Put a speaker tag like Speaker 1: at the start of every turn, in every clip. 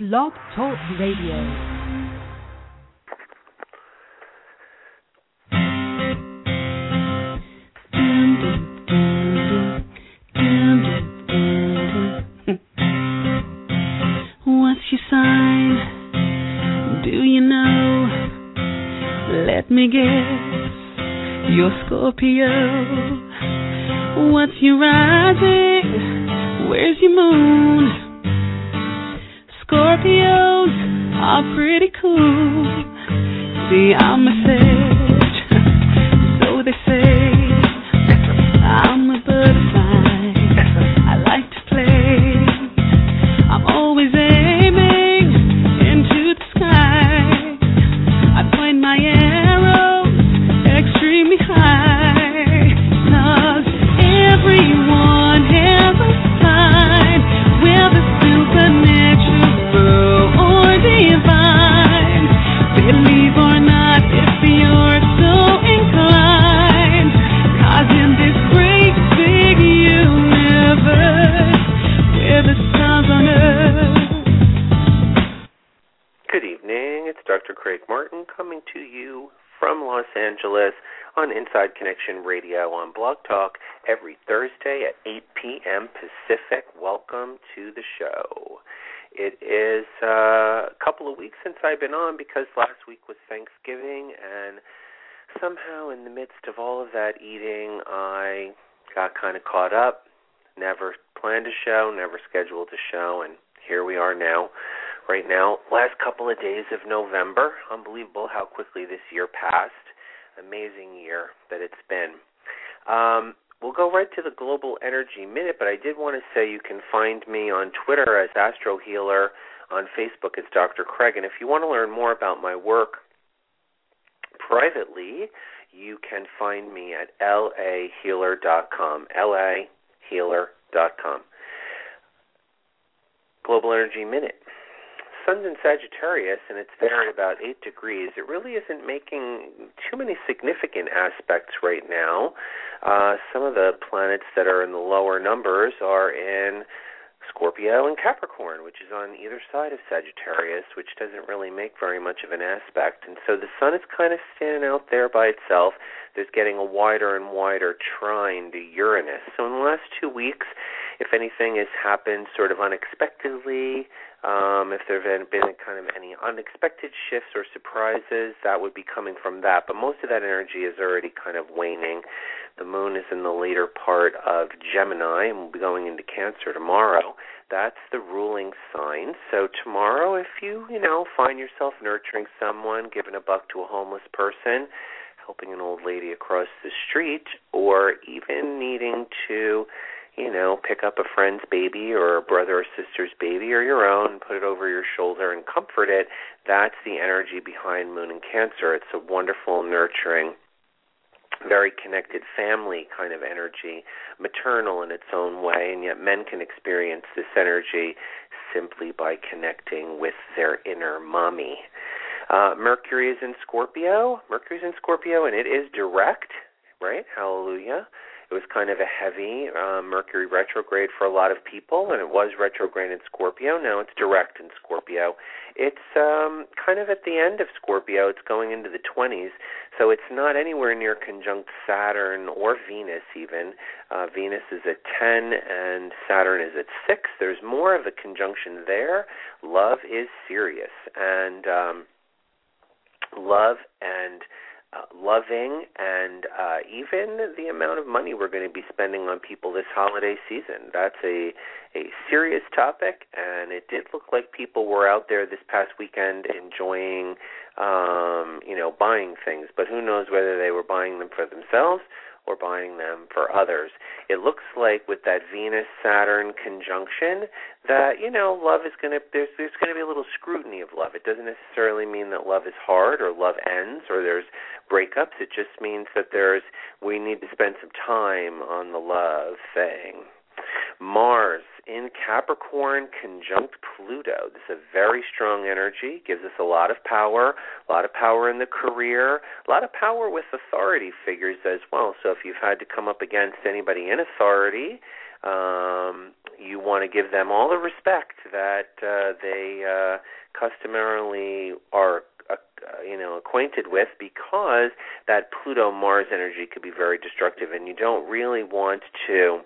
Speaker 1: Blog Talk Radio.
Speaker 2: What's your sign? Do you know? Let me guess. You're Scorpio. What's your rising? Where's your moon? Scorpios are pretty cool. See, I'm a sage, so they say. I'm a butterfly.
Speaker 3: Dr. Craig Martin coming to you from Los Angeles on Inside Connection Radio on Blog Talk every Thursday at 8 p.m. Pacific. Welcome to the show. It is uh, a couple of weeks since I've been on because last week was Thanksgiving, and somehow in the midst of all of that eating, I got kind of caught up. Never planned a show, never scheduled a show, and here we are now right now. Last couple of days of November. Unbelievable how quickly this year passed. Amazing year that it's been. Um, we'll go right to the Global Energy Minute, but I did want to say you can find me on Twitter as Astro Healer. On Facebook, it's Dr. Craig. And if you want to learn more about my work privately, you can find me at lahealer.com. lahealer.com. Global Energy Minute. Sun's in Sagittarius and it's there at about 8 degrees. It really isn't making too many significant aspects right now. Uh, some of the planets that are in the lower numbers are in Scorpio and Capricorn, which is on either side of Sagittarius, which doesn't really make very much of an aspect. And so the sun is kind of standing out there by itself. There's getting a wider and wider trine to Uranus. So in the last two weeks, if anything has happened sort of unexpectedly, um, if there have been kind of any unexpected shifts or surprises, that would be coming from that. But most of that energy is already kind of waning. The moon is in the later part of Gemini and will be going into Cancer tomorrow. That's the ruling sign. So tomorrow, if you, you know, find yourself nurturing someone, giving a buck to a homeless person, helping an old lady across the street, or even needing to you know, pick up a friend's baby or a brother or sister's baby or your own, put it over your shoulder and comfort it. That's the energy behind Moon and Cancer. It's a wonderful, nurturing, very connected family kind of energy, maternal in its own way, and yet men can experience this energy simply by connecting with their inner mommy. Uh, Mercury is in Scorpio. Mercury is in Scorpio, and it is direct, right? Hallelujah. It was kind of a heavy uh, Mercury retrograde for a lot of people, and it was retrograde in Scorpio. Now it's direct in Scorpio. It's um, kind of at the end of Scorpio. It's going into the 20s, so it's not anywhere near conjunct Saturn or Venus even. Uh, Venus is at 10 and Saturn is at 6. There's more of a conjunction there. Love is serious, and um, love and uh, loving and uh, even the amount of money we're going to be spending on people this holiday season. That's a a serious topic, and it did look like people were out there this past weekend enjoying, um, you know, buying things. But who knows whether they were buying them for themselves or buying them for others. It looks like with that Venus Saturn conjunction that you know love is going to there's there's going to be a little scrutiny of love. It doesn't necessarily mean that love is hard or love ends or there's breakups. It just means that there's we need to spend some time on the love thing. Mars in Capricorn conjunct Pluto. This is a very strong energy, gives us a lot of power, a lot of power in the career, a lot of power with authority figures as well. So if you've had to come up against anybody in authority, um, you want to give them all the respect that uh, they uh, customarily are uh, you know acquainted with because that Pluto Mars energy could be very destructive and you don't really want to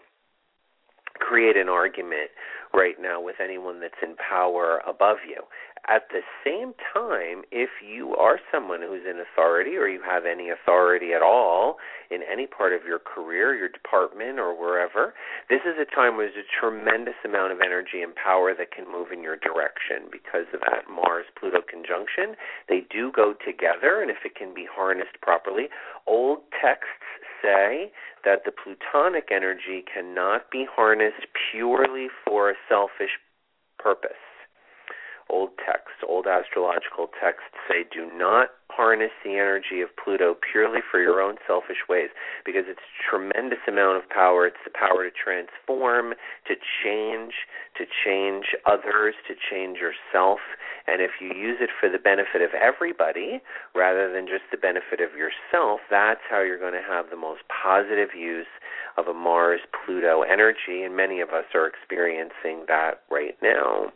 Speaker 3: create an argument right now with anyone that's in power above you. At the same time, if you are someone who's in authority or you have any authority at all in any part of your career, your department, or wherever, this is a time where there's a tremendous amount of energy and power that can move in your direction because of that Mars Pluto conjunction. They do go together, and if it can be harnessed properly, old texts say that the plutonic energy cannot be harnessed purely for a selfish purpose old texts, old astrological texts say do not harness the energy of Pluto purely for your own selfish ways because it's a tremendous amount of power. It's the power to transform, to change, to change others, to change yourself. And if you use it for the benefit of everybody rather than just the benefit of yourself, that's how you're going to have the most positive use of a Mars Pluto energy. And many of us are experiencing that right now.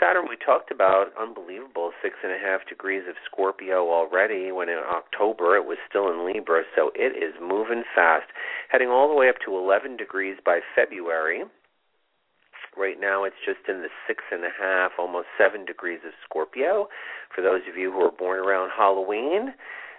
Speaker 3: Saturn, we talked about unbelievable six and a half degrees of Scorpio already. When in October it was still in Libra, so it is moving fast, heading all the way up to 11 degrees by February. Right now, it's just in the six and a half, almost seven degrees of Scorpio. For those of you who are born around Halloween,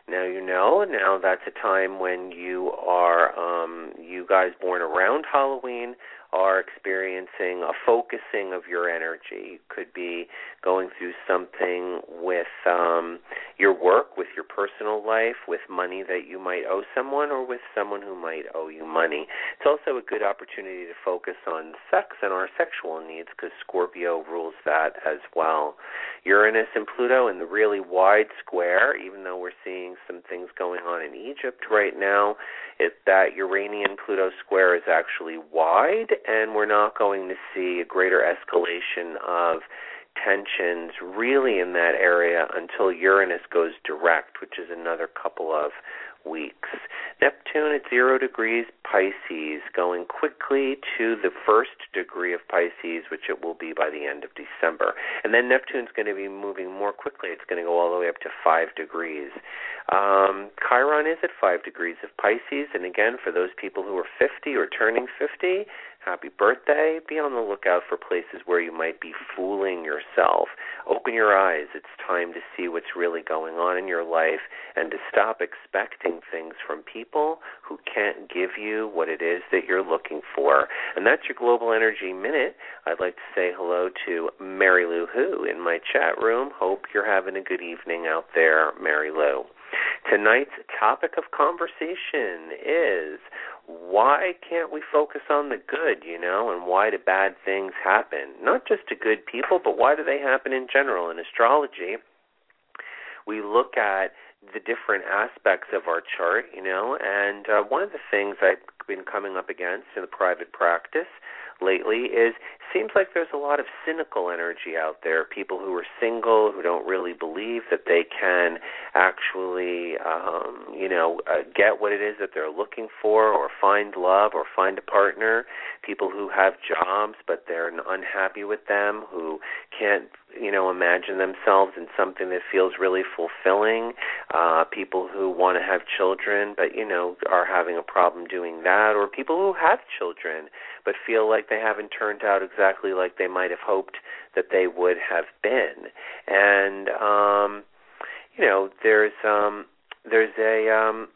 Speaker 3: now you know. Now that's a time when you are, um, you guys born around Halloween are experiencing a focusing of your energy. You could be going through something with um, your work, with your personal life, with money that you might owe someone, or with someone who might owe you money. It's also a good opportunity to focus on sex and our sexual needs because Scorpio rules that as well. Uranus and Pluto in the really wide square, even though we're seeing some things going on in Egypt right now, it, that Uranian Pluto square is actually wide and we're not going to see a greater escalation of tensions really in that area until Uranus goes direct, which is another couple of weeks. Neptune at zero degrees Pisces, going quickly to the first degree of Pisces, which it will be by the end of December. And then Neptune's going to be moving more quickly. It's going to go all the way up to five degrees. Um, Chiron is at five degrees of Pisces, and again, for those people who are 50 or turning 50, happy birthday. Be on the lookout for places where you might be fooling yourself. Open your eyes. It's time to see what's really going on in your life and to stop expecting things from people who can't give you what it is that you're looking for. And that's your Global Energy Minute. I'd like to say hello to Mary Lou Who in my chat room. Hope you're having a good evening out there, Mary Lou. Tonight's topic of conversation is why can't we focus on the good, you know, and why do bad things happen? Not just to good people, but why do they happen in general? In astrology, we look at the different aspects of our chart, you know, and uh, one of the things I've been coming up against in the private practice lately is seems like there's a lot of cynical energy out there. People who are single who don't really believe that they can actually, um, you know, uh, get what it is that they're looking for, or find love, or find a partner. People who have jobs but they're unhappy with them, who can't you know imagine themselves in something that feels really fulfilling uh people who want to have children but you know are having a problem doing that or people who have children but feel like they haven't turned out exactly like they might have hoped that they would have been and um you know there's um there's a um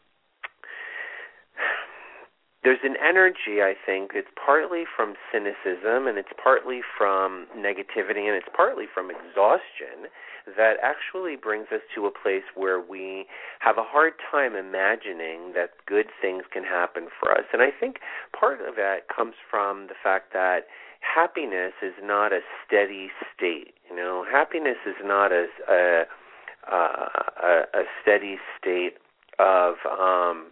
Speaker 3: there's an energy I think it's partly from cynicism and it's partly from negativity and it's partly from exhaustion that actually brings us to a place where we have a hard time imagining that good things can happen for us. And I think part of that comes from the fact that happiness is not a steady state. You know, happiness is not a a, a, a steady state of um,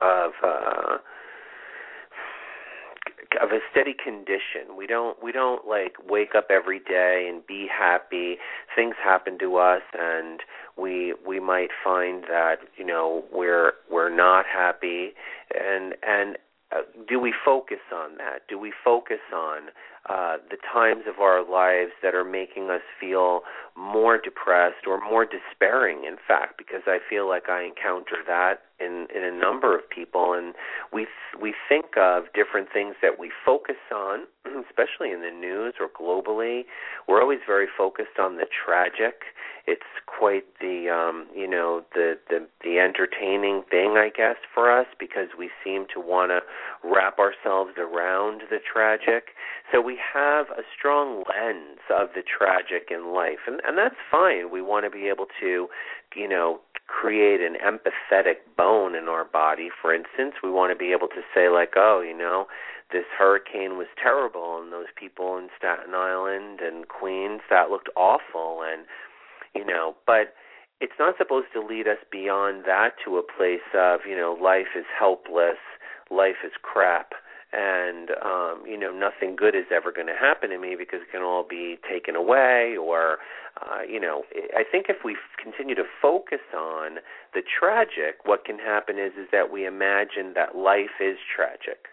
Speaker 3: of uh, of a steady condition. We don't we don't like wake up every day and be happy. Things happen to us and we we might find that, you know, we're we're not happy and and uh, do we focus on that? Do we focus on uh, the times of our lives that are making us feel more depressed or more despairing? In fact, because I feel like I encounter that in in a number of people, and we we think of different things that we focus on, especially in the news or globally. We're always very focused on the tragic. It's quite the um, you know the the the entertaining thing, I guess, for us because we seem to want to wrap ourselves around the tragic. So we have a strong lens of the tragic in life, and and that's fine. We want to be able to, you know, create an empathetic bone in our body. For instance, we want to be able to say, like, oh, you know, this hurricane was terrible, and those people in Staten Island and Queens, that looked awful, and, you know, but it's not supposed to lead us beyond that to a place of, you know, life is helpless, life is crap and um you know nothing good is ever going to happen to me because it can all be taken away or uh you know i think if we continue to focus on the tragic what can happen is is that we imagine that life is tragic.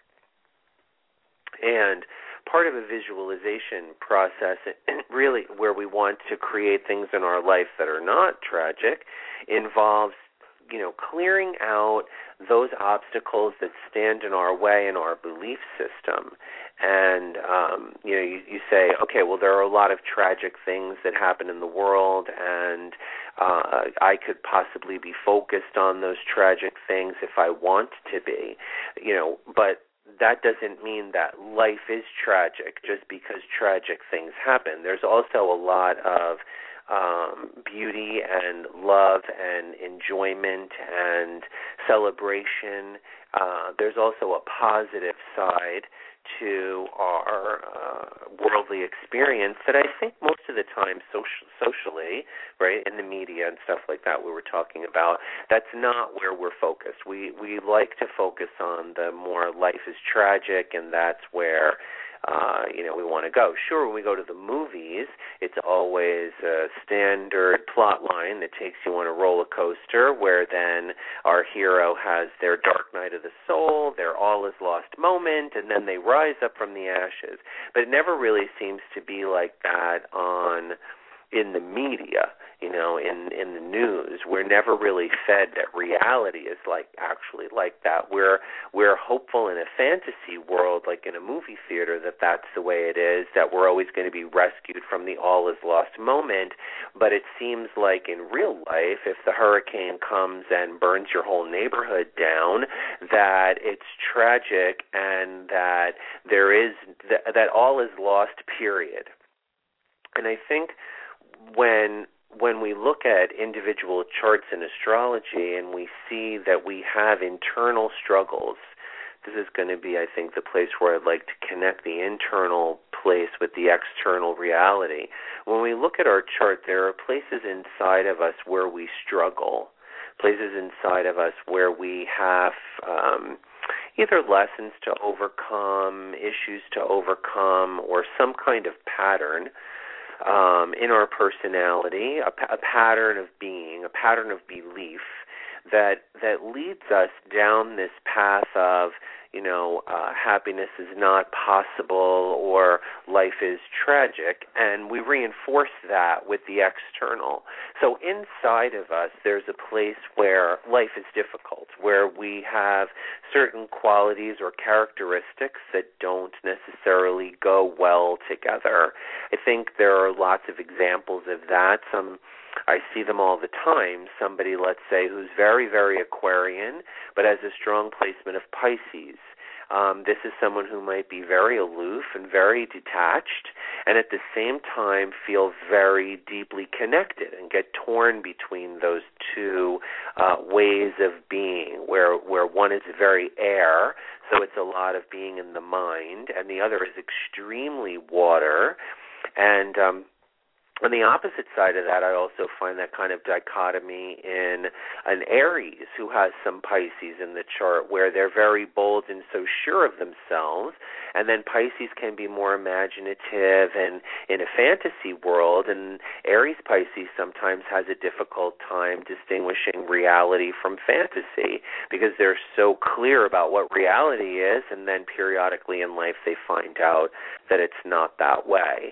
Speaker 3: And part of a visualization process really where we want to create things in our life that are not tragic involves you know clearing out those obstacles that stand in our way in our belief system. And um you know you, you say okay well there are a lot of tragic things that happen in the world and uh I could possibly be focused on those tragic things if I want to be you know. But that doesn't mean that life is tragic just because tragic things happen. There's also a lot of um, beauty and love and enjoyment and celebration. Uh, there's also a positive side to our uh, worldly experience that I think most of the time social, socially, right, in the media and stuff like that we were talking about, that's not where we're focused. We we like to focus on the more life is tragic and that's where uh, you know, we want to go. Sure, when we go to the movies, it's always a standard plot line that takes you on a roller coaster where then our hero has their dark night of the soul, their all is lost moment, and then they rise up from the ashes. But it never really seems to be like that on in the media you know in in the news. We're never really fed that reality is like actually like that. We're we're hopeful in a fantasy world like in a movie theater that that's the way it is that we're always going to be rescued from the all is lost moment. But it seems like in real life if the hurricane comes and burns your whole neighborhood down that it's tragic and that there is that, that all is lost period. And i think when when we look at individual charts in astrology and we see that we have internal struggles, this is going to be, I think, the place where I'd like to connect the internal place with the external reality. When we look at our chart, there are places inside of us where we struggle, places inside of us where we have um, either lessons to overcome, issues to overcome, or some kind of pattern um, in our personality, a, a pattern of being, a pattern of belief that that leads us down this path of you know uh, happiness is not possible or life is tragic and we reinforce that with the external. So inside of us there's a place where life is difficult where we have certain qualities or characteristics that don't necessarily go well together. I think there are lots of examples of that. Some I see them all the time. Somebody, let's say, who's very, very Aquarian, but has a strong placement of Pisces. Um, this is someone who might be very aloof and very detached, and at the same time feel very deeply connected and get torn between those two uh, ways of being, where where one is very air, so it's a lot of being in the mind, and the other is extremely water, and um, on the opposite side of that, I also find that kind of dichotomy in an Aries who has some Pisces in the chart where they're very bold and so sure of themselves. And then Pisces can be more imaginative and in a fantasy world. And Aries Pisces sometimes has a difficult time distinguishing reality from fantasy because they're so clear about what reality is. And then periodically in life, they find out that it's not that way.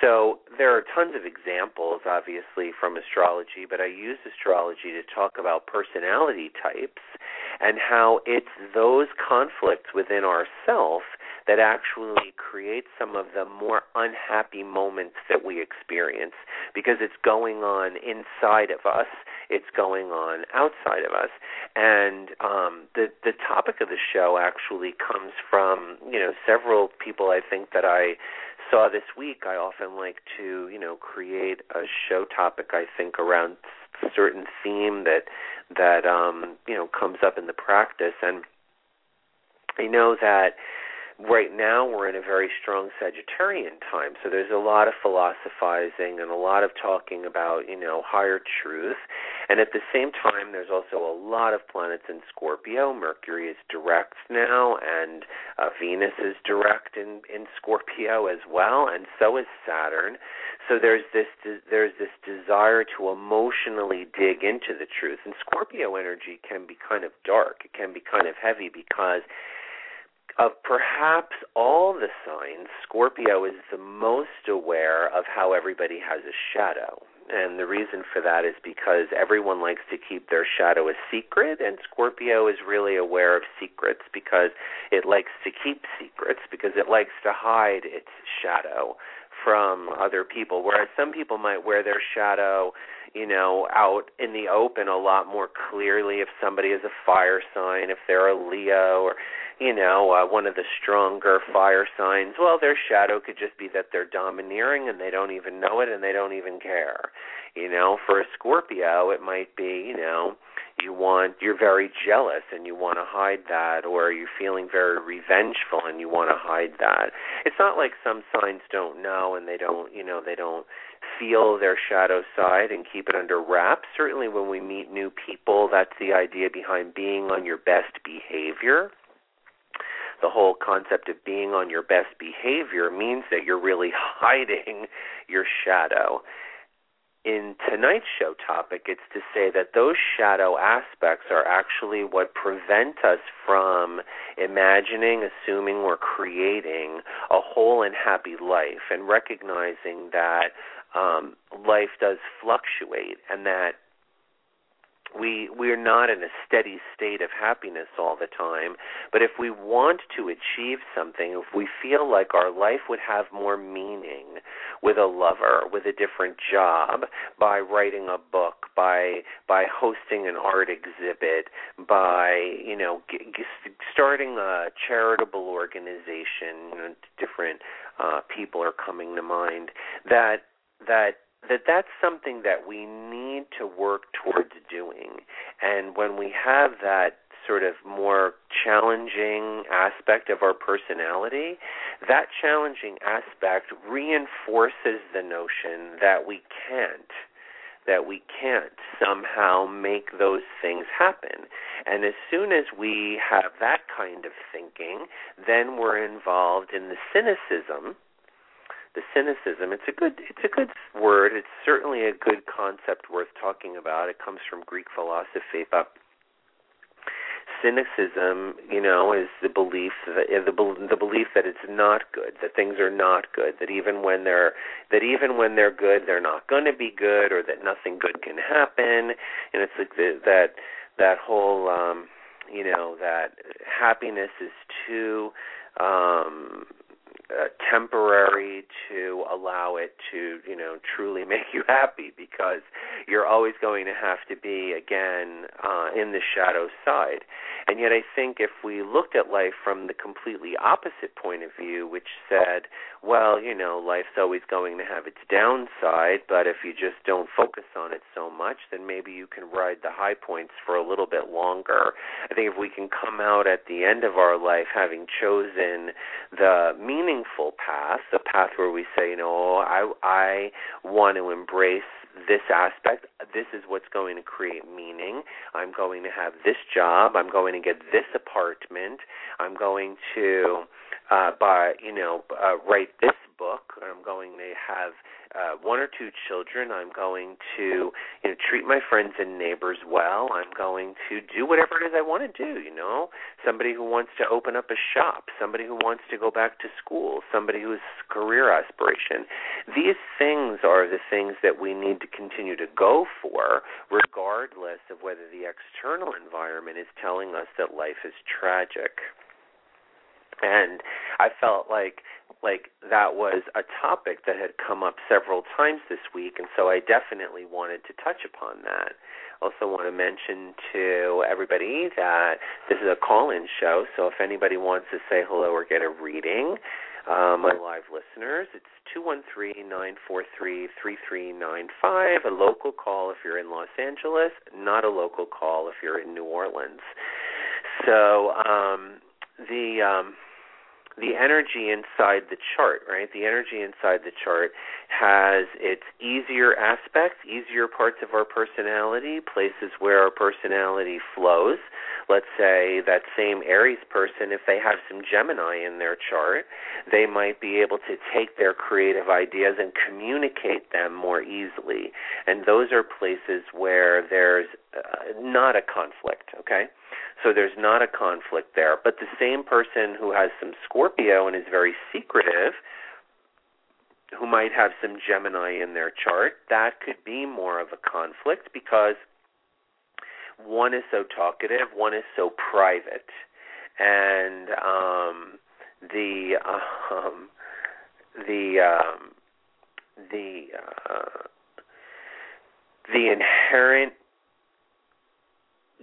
Speaker 3: So there are tons of examples, obviously, from astrology, but I use astrology to talk about personality types and how it's those conflicts within ourself that actually create some of the more unhappy moments that we experience because it's going on inside of us. It's going on outside of us. And um the the topic of the show actually comes from you know several people i think that i saw this week, I often like to, you know, create a show topic. I think around certain theme that that um, you know comes up in the practice, and I know that right now we're in a very strong Sagittarian time, so there's a lot of philosophizing and a lot of talking about, you know, higher truth. And at the same time, there's also a lot of planets in Scorpio. Mercury is direct now, and uh, Venus is direct in in Scorpio as well, and so is Saturn. So there's this there's this desire to emotionally dig into the truth, and Scorpio energy can be kind of dark. It can be kind of heavy because of perhaps all the signs, Scorpio is the most aware of how everybody has a shadow. And the reason for that is because everyone likes to keep their shadow a secret, and Scorpio is really aware of secrets because it likes to keep secrets, because it likes to hide its shadow from other people. Whereas some people might wear their shadow you know, out in the open a lot more clearly if somebody is a fire sign, if they're a Leo or, you know, uh, one of the stronger fire signs. Well, their shadow could just be that they're domineering and they don't even know it and they don't even care. You know, for a Scorpio, it might be, you know, you want you're very jealous and you want to hide that or you're feeling very revengeful and you want to hide that. It's not like some signs don't know and they don't, you know, they don't feel their shadow side and keep it under wraps. Certainly, when we meet new people, that's the idea behind being on your best behavior. The whole concept of being on your best behavior means that you're really hiding your shadow in tonight's show topic, it's to say that those shadow aspects are actually what prevent us from imagining, assuming, or creating a whole and happy life and recognizing that um, life does fluctuate and that we we're not in a steady state of happiness all the time. But if we want to achieve something if we feel like our life would have more meaning with a lover with a different job by writing a book by by hosting an art exhibit by you know g- g- starting a charitable organization different uh people are coming to mind that that that that's something that we need to work towards doing and when we have that sort of more challenging aspect of our personality that challenging aspect reinforces the notion that we can't that we can't somehow make those things happen. And as soon as we have that kind of thinking, then we're involved in the cynicism the cynicism. It's a good it's a good word. It's certainly a good concept worth talking about. It comes from Greek philosophy, but cynicism, you know, is the belief that the the belief that it's not good, that things are not good, that even when they're that even when they're good, they're not going to be good, or that nothing good can happen. And it's like the, that that whole um, you know that happiness is too um uh, temporary to allow it to you know truly make you happy because you're always going to have to be again uh, in the shadow side. And yet I think if we looked at life from the completely opposite point of view which said well you know life's always going to have its downside but if you just don't focus on it so much then maybe you can ride the high points for a little bit longer. I think if we can come out at the end of our life having chosen the meaningful path, a path where we say, you know, I I want to embrace this aspect. This is what's going to create meaning. I'm going to have this job. I'm going to get this apartment. I'm going to uh, buy, you know, uh, write this book. I'm going to have uh, one or two children. I'm going to you know treat my friends and neighbors well. I'm going to do whatever it is I want to do. You know, somebody who wants to open up a shop, somebody who wants to go back to school, somebody who has career aspiration. These things are the things that we need to continue to go for, regardless of whether the external environment is telling us that life is tragic and I felt like like that was a topic that had come up several times this week, and so I definitely wanted to touch upon that. Also, want to mention to everybody that this is a call-in show, so if anybody wants to say hello or get a reading, uh, my live listeners, it's two one three nine four three three three nine five. A local call if you're in Los Angeles, not a local call if you're in New Orleans. So um, the um, the energy inside the chart, right? The energy inside the chart has its easier aspects, easier parts of our personality, places where our personality flows. Let's say that same Aries person, if they have some Gemini in their chart, they might be able to take their creative ideas and communicate them more easily. And those are places where there's uh, not a conflict, okay? So there's not a conflict there. But the same person who has some Scorpio and is very secretive, who might have some Gemini in their chart, that could be more of a conflict because one is so talkative, one is so private, and um, the um, the um, the uh, the inherent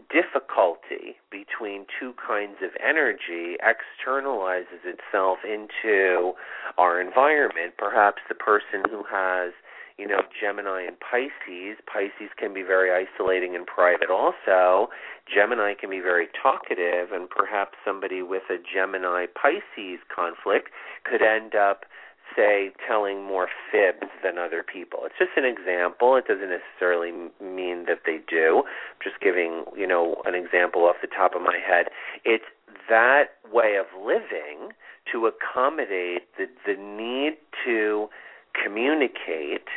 Speaker 3: difficulty between two kinds of energy externalizes itself into our environment. Perhaps the person who has, you know, Gemini and Pisces, Pisces can be very isolating and private also. Gemini can be very talkative, and perhaps somebody with a Gemini Pisces conflict could end up say telling more fibs than other people. It's just an example. It doesn't necessarily mean that they do. I'm just giving, you know, an example off the top of my head. It's that way of living to accommodate the the need to communicate,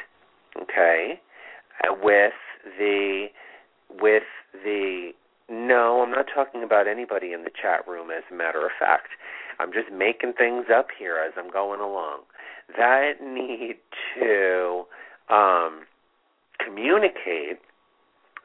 Speaker 3: okay, with the with the no, I'm not talking about anybody in the chat room as a matter of fact. I'm just making things up here as I'm going along that need to um, communicate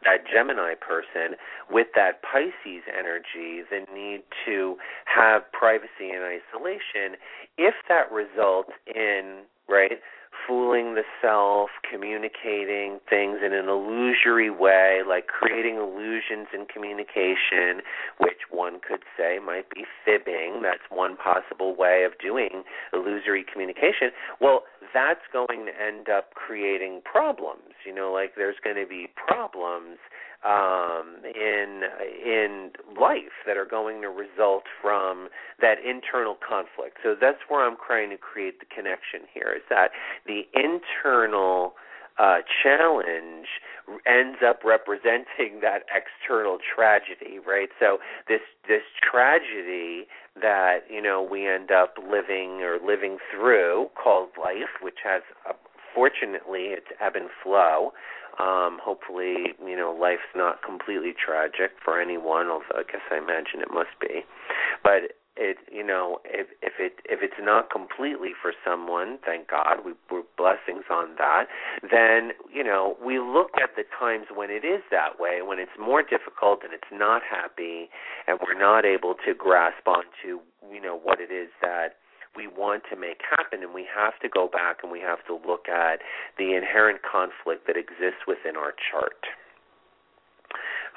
Speaker 3: that Gemini person with that Pisces energy, the need to have privacy and isolation, if that results in, right, fooling the self, communicating things in an illusory way, like creating illusions in communication, which one could say might be fibbing. That's one possible way of doing illusory communication. Well, that's going to end up creating problems. You know, like there's going to be problems um, in in life that are going to result from that internal conflict. So that's where I'm trying to create the connection here. Is that the internal uh, challenge ends up representing that external tragedy, right? So this this tragedy that you know we end up living or living through, called life, which has a, fortunately it's ebb and flow. Um, hopefully, you know, life's not completely tragic for anyone, although I guess I imagine it must be. But it, you know, if if it if it's not completely for someone, thank God, we, we're blessings on that. Then you know, we look at the times when it is that way, when it's more difficult and it's not happy, and we're not able to grasp onto, you know, what it is that we want to make happen and we have to go back and we have to look at the inherent conflict that exists within our chart.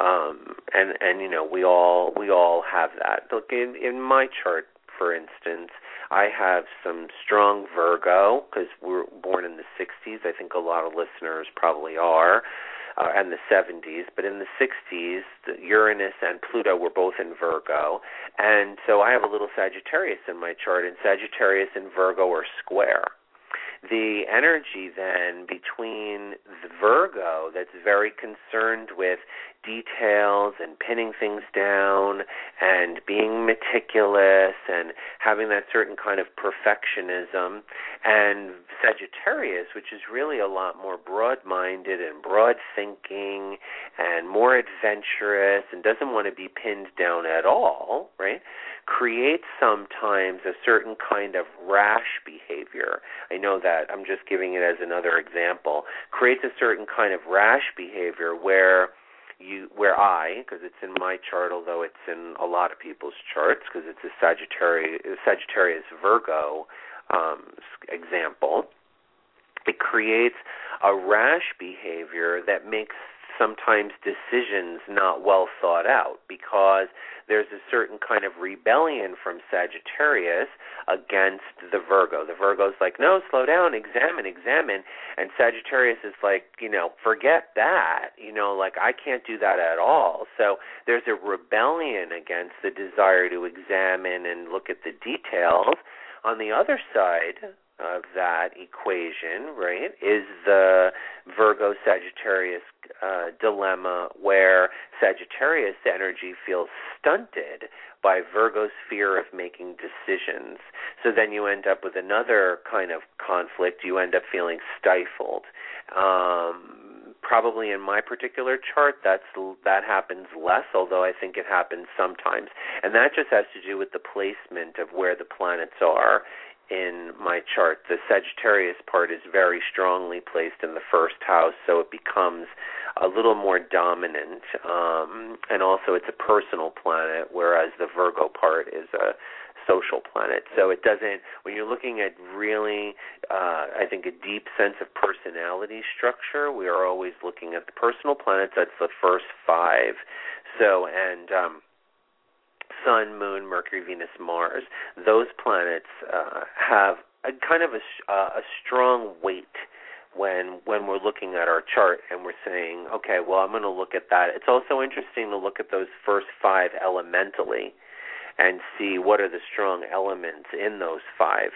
Speaker 3: Um and and you know we all we all have that. Look in in my chart for instance i have some strong virgo because we're born in the 60s i think a lot of listeners probably are uh, and the 70s, but in the 60s, the Uranus and Pluto were both in Virgo, and so I have a little Sagittarius in my chart, and Sagittarius and Virgo are square the energy then between the Virgo that's very concerned with details and pinning things down and being meticulous and having that certain kind of perfectionism and Sagittarius which is really a lot more broad-minded and broad thinking and more adventurous and doesn't want to be pinned down at all right creates sometimes a certain kind of rash behavior. I know that I'm just giving it as another example. Creates a certain kind of rash behavior where you where I because it's in my chart although it's in a lot of people's charts because it's a Sagittarius Sagittarius Virgo um example it creates a rash behavior that makes sometimes decisions not well thought out because there's a certain kind of rebellion from Sagittarius against the Virgo. The Virgo's like, no, slow down, examine, examine. And Sagittarius is like, you know, forget that. You know, like, I can't do that at all. So there's a rebellion against the desire to examine and look at the details. On the other side, of that equation, right, is the Virgo Sagittarius uh, dilemma where Sagittarius energy feels stunted by Virgo's fear of making decisions. So then you end up with another kind of conflict. You end up feeling stifled. Um, probably in my particular chart, that's that happens less, although I think it happens sometimes, and that just has to do with the placement of where the planets are in my chart. The Sagittarius part is very strongly placed in the first house, so it becomes a little more dominant. Um, and also, it's a personal planet, whereas the Virgo part is a social planet. So it doesn't, when you're looking at really, uh, I think, a deep sense of personality structure, we are always looking at the personal planets. That's the first five. So, and, um, Sun, Moon, Mercury, Venus, Mars, those planets uh, have a kind of a, uh, a strong weight when when we're looking at our chart and we're saying, okay, well, I'm going to look at that. It's also interesting to look at those first five elementally and see what are the strong elements in those five.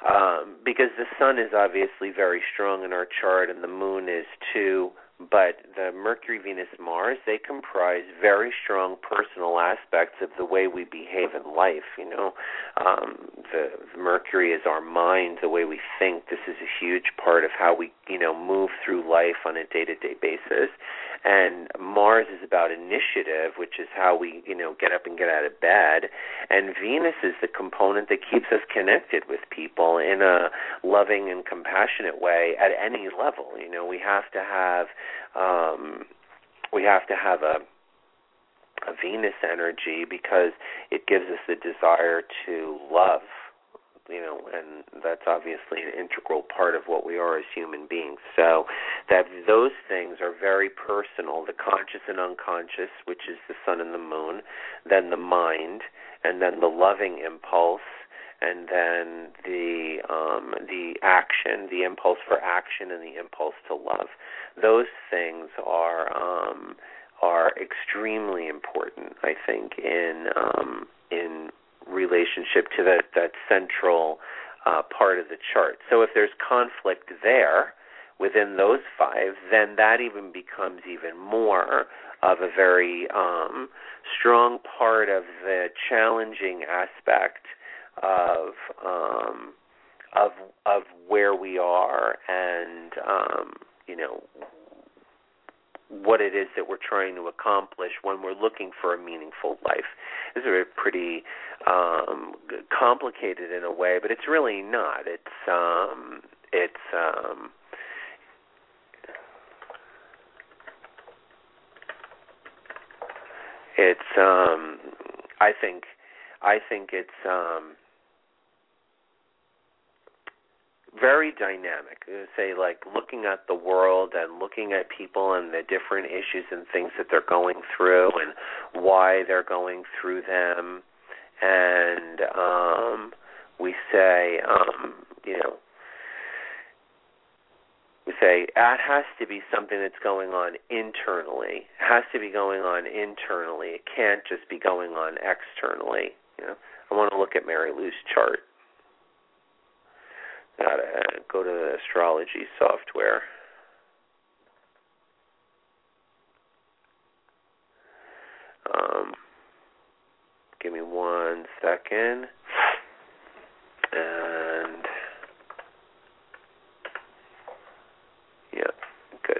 Speaker 3: Um, because the sun is obviously very strong in our chart and the moon is too but the Mercury, Venus, Mars, they comprise very strong personal aspects of the way we behave in life. You know, um, the, the Mercury is our mind, the way we think. This is a huge part of how we, you know, move through life on a day-to-day basis. And Mars is about initiative, which is how we, you know, get up and get out of bed. And Venus is the component that keeps us connected with people in a loving and compassionate way at any level. You know, we have to have um, we have to have a a Venus energy because it gives us the desire to love, you know, and that's obviously an integral part of what we are as human beings. So that those things are very personal, the conscious and unconscious, which is the sun and the moon, then the mind, and then the loving impulse, and then the um, the action, the impulse for action, and the impulse to love. Those things are um, are extremely important, I think, in um, in relationship to that that central uh, part of the chart. So if there's conflict there within those five, then that even becomes even more of a very um, strong part of the challenging aspect of um, of of where we are and um, you know what it is that we're trying to accomplish when we're looking for a meaningful life. This is a pretty um, complicated in a way, but it's really not. It's um, it's um, it's um, I think I think it's um, very dynamic. Say like looking at the world and looking at people and the different issues and things that they're going through and why they're going through them. And um we say um you know we say that has to be something that's going on internally. It has to be going on internally. It can't just be going on externally. You know, I want to look at Mary Lou's chart. Gotta go to the astrology software. Um, give me one second. And yeah, good.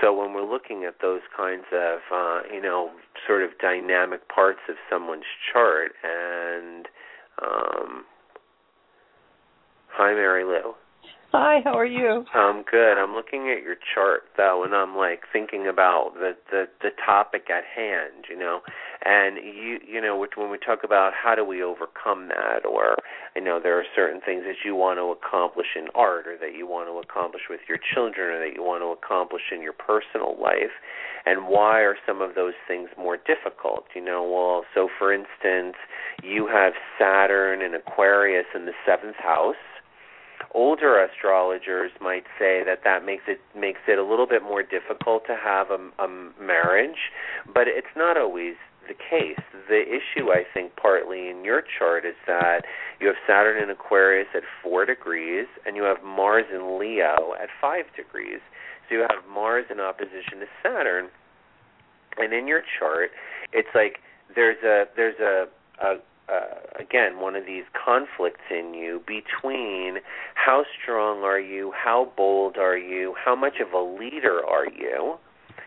Speaker 3: So when we're looking at those kinds of, uh, you know, sort of dynamic parts of someone's chart, and um, Hi, Mary Lou.
Speaker 4: Hi, how are you?
Speaker 3: I'm good. I'm looking at your chart though, and I'm like thinking about the the the topic at hand, you know. And you you know, when we talk about how do we overcome that, or you know, there are certain things that you want to accomplish in art, or that you want to accomplish with your children, or that you want to accomplish in your personal life, and why are some of those things more difficult? You know, well, so for instance, you have Saturn and Aquarius in the seventh house older astrologers might say that that makes it makes it a little bit more difficult to have a, a marriage, but it's not always the case. The issue, I think, partly in your chart is that you have Saturn in Aquarius at four degrees, and you have Mars in Leo at five degrees. So you have Mars in opposition to Saturn, and in your chart, it's like there's a there's a, a uh, again one of these conflicts in you between how strong are you, how bold are you, how much of a leader are you,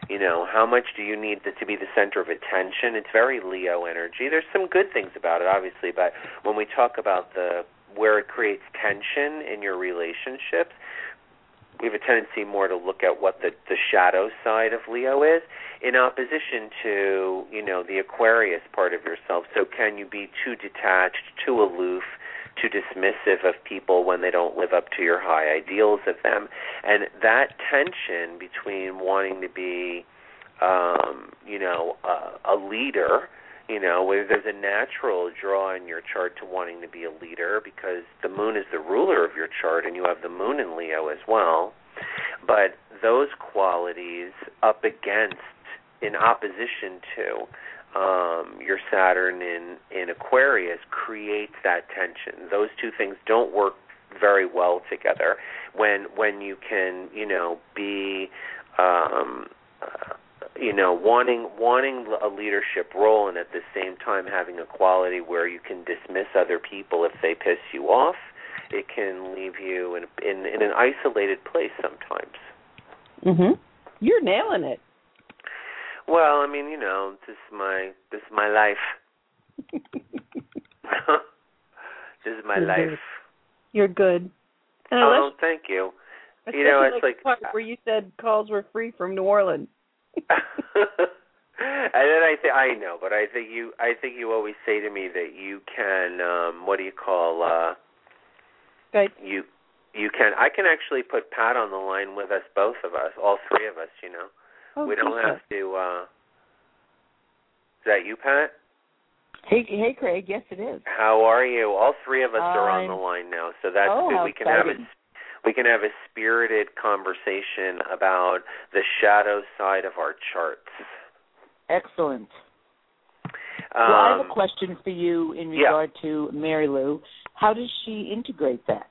Speaker 3: you know, how much do you need to be the center of attention? It's very Leo energy. There's some good things about it, obviously, but when we talk about the where it creates tension in your relationships, we have a tendency more to look at what the the shadow side of Leo is in opposition to you know the Aquarius part of yourself. So can you be too detached, too aloof, too dismissive of people when they don't live up to your high ideals of them? And that tension between wanting to be um, you know a, a leader you know, where there's a natural draw in your chart to wanting to be a leader because the moon is the ruler of your chart and you have the moon in Leo as well. But those qualities up against, in opposition to um, your Saturn in, in Aquarius creates that tension. Those two things don't work very well together. When when you can, you know, be um, you know wanting wanting a leadership role and at the same time having a quality where you can dismiss other people if they piss you off it can leave you in in, in an isolated place sometimes.
Speaker 4: Mhm you're nailing it.
Speaker 3: Well i mean you know this is my this is my life. This is my
Speaker 4: you're
Speaker 3: life.
Speaker 4: Good. you're good. And
Speaker 3: oh thank you. You know it's like,
Speaker 4: like where you said calls were free from new orleans
Speaker 3: and then I think I know, but I think you I think you always say to me that you can um what do you call uh
Speaker 4: Skype.
Speaker 3: You you can I can actually put Pat on the line with us both of us, all three of us, you know.
Speaker 4: Oh,
Speaker 3: we don't have to uh Is that you, Pat?
Speaker 4: Hey hey Craig, yes it is.
Speaker 3: How are you? All three of us are on the line now, so that's
Speaker 4: Oh,
Speaker 3: good. We can have a
Speaker 4: exciting.
Speaker 3: We can have a spirited conversation about the shadow side of our charts.
Speaker 5: Excellent. well, I have
Speaker 3: Um,
Speaker 5: a question for you in
Speaker 3: yeah.
Speaker 5: regard to Mary Lou. How does she integrate that?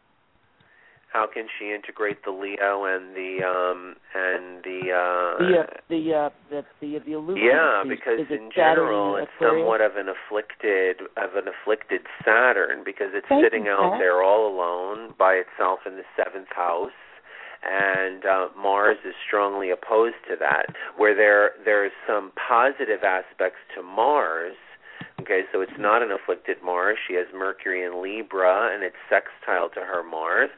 Speaker 3: How can she integrate the Leo and the um and the uh
Speaker 5: The uh, the uh, the the, the illusion.
Speaker 3: yeah,
Speaker 5: is,
Speaker 3: because
Speaker 5: is
Speaker 3: in general it's
Speaker 5: Aquarius?
Speaker 3: somewhat of an afflicted of an afflicted Saturn because it's
Speaker 5: Thank
Speaker 3: sitting out
Speaker 5: Pat.
Speaker 3: there all alone by itself in the seventh house. And uh, Mars is strongly opposed to that. Where there there's some positive aspects to Mars, Okay, so it's not an afflicted Mars. She has Mercury in Libra, and it's sextile to her Mars.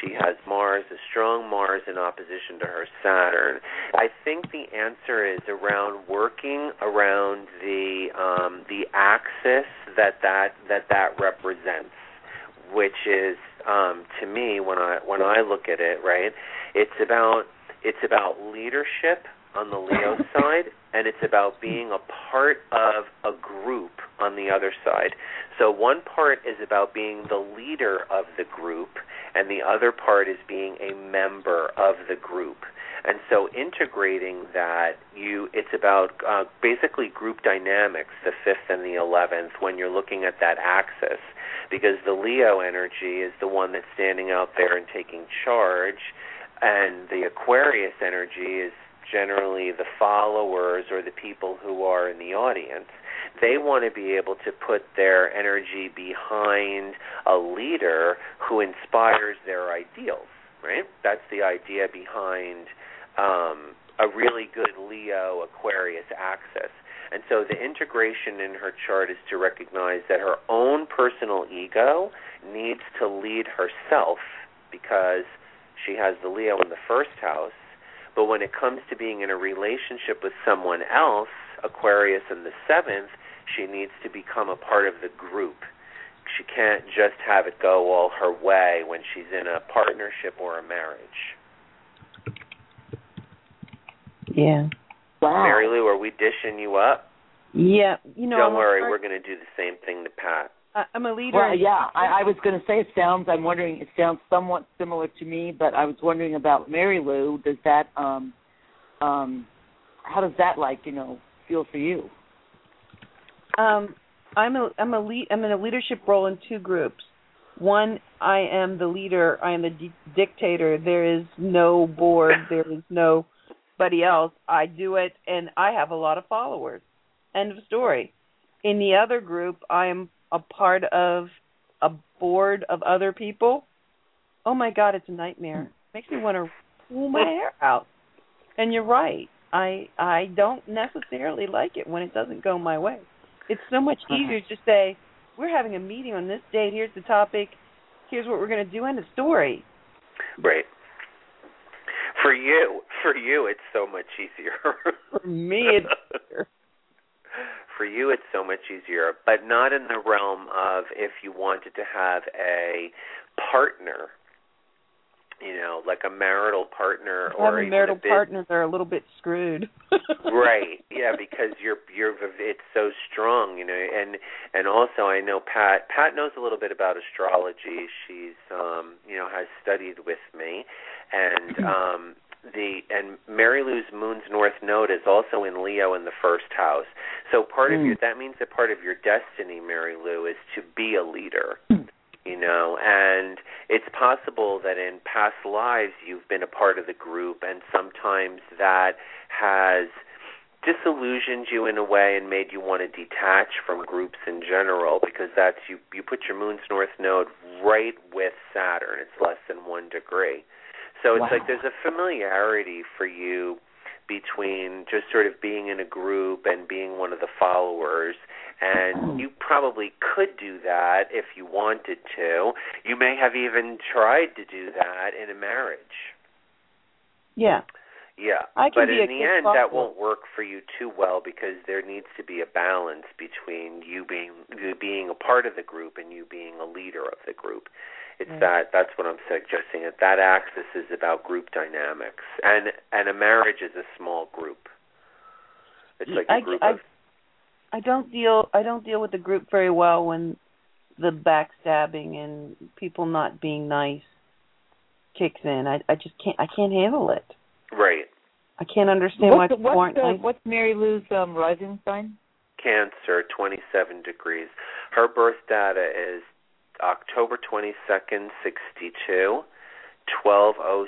Speaker 3: She has Mars, a strong Mars, in opposition to her Saturn. I think the answer is around working around the um, the axis that that that that represents. which is um, to me when I when I look at it, right? It's about it's about leadership on the Leo side, and it's about being a part of a group on the other side. So one part is about being the leader of the group, and the other part is being a member of the group. And so integrating that, you it's about uh, basically group dynamics, the fifth and the eleventh, when you're looking at that axis, because the Leo energy is the one that's standing out there and taking charge, and the Aquarius energy is generally the followers or the people who are in the audience. They want to be able to put their energy behind a leader who inspires their ideals, right? That's the idea behind um, a really good Leo Aquarius axis. And so the integration in her chart is to recognize that her own personal ego needs to lead herself because she has the Leo in the first house. But when it comes to being in a relationship with someone else, Aquarius in the seventh, she needs to become a part of the group. She can't just have it go all her way when she's in a partnership or a marriage.
Speaker 4: Yeah.
Speaker 5: Wow.
Speaker 3: Mary Lou, are we dishing you up?
Speaker 4: Yeah. You know,
Speaker 3: Don't
Speaker 4: I'm
Speaker 3: worry,
Speaker 4: part-
Speaker 3: we're going to do the same thing to Pat.
Speaker 4: I- I'm a leader.
Speaker 5: Well, yeah, I, I was going to say it sounds. I'm wondering. It sounds somewhat similar to me, but I was wondering about Mary Lou. Does that um, um, how does that like you know feel for you?
Speaker 4: Um, I'm a I'm a lead I'm in a leadership role in two groups. One, I am the leader. I am the di- dictator. There is no board. There is nobody else. I do it, and I have a lot of followers. End of story. In the other group, I am a part of a board of other people. Oh my God, it's a nightmare. Hmm. Makes me want to pull my hair out. And you're right. I I don't necessarily like it when it doesn't go my way. It's so much uh-huh. easier to say, we're having a meeting on this date. Here's the topic. Here's what we're going to do. End of story.
Speaker 3: Right. For you, for you, it's so much easier.
Speaker 4: For me, it's
Speaker 3: for you, it's so much easier, but not in the realm of if you wanted to have a partner, you know, like a marital partner or
Speaker 4: having marital
Speaker 3: bus-
Speaker 4: partners are a little bit screwed.
Speaker 3: right. Yeah because you're you're it's so strong you know and and also i know pat pat knows a little bit about astrology. She's um you know has studied with me. And um the and Mary Lou's Moon's North Node is also in Leo in the first house. So part of
Speaker 5: Mm.
Speaker 3: your that means that part of your destiny, Mary Lou, is to be a leader.
Speaker 5: Mm.
Speaker 3: You know, and it's possible that in past lives you've been a part of the group and sometimes that has disillusioned you in a way and made you want to detach from groups in general because that's you you put your moon's north node right with Saturn. It's less than 1 degree. So it's
Speaker 5: Wow.
Speaker 3: like there's a familiarity for you between just sort of being in a group and being one of the followers and oh. you probably could do that if you wanted to. You may have even tried to do that in a marriage.
Speaker 4: yeah.
Speaker 3: Yeah,
Speaker 4: I can
Speaker 3: but
Speaker 4: be
Speaker 3: in
Speaker 4: a
Speaker 3: the end, that won't work for you too well because there needs to be a balance between you being you being a part of the group and you being a leader of the group. It's
Speaker 4: Right.
Speaker 3: that that's what I'm suggesting. That that axis is about group dynamics, and and a marriage is a small group. It's like a
Speaker 4: I,
Speaker 3: group
Speaker 4: I,
Speaker 3: of
Speaker 4: I don't deal I don't deal with the group very well when the backstabbing and people not being nice kicks in. I I just can't I can't handle it.
Speaker 3: right
Speaker 4: I can't understand why
Speaker 5: What's, the,
Speaker 4: people
Speaker 5: what's, the,
Speaker 4: nice.
Speaker 5: what's Mary Lou's um, rising sign?
Speaker 3: Cancer, 27 degrees. Her birth data is October 22nd, 62, 12:07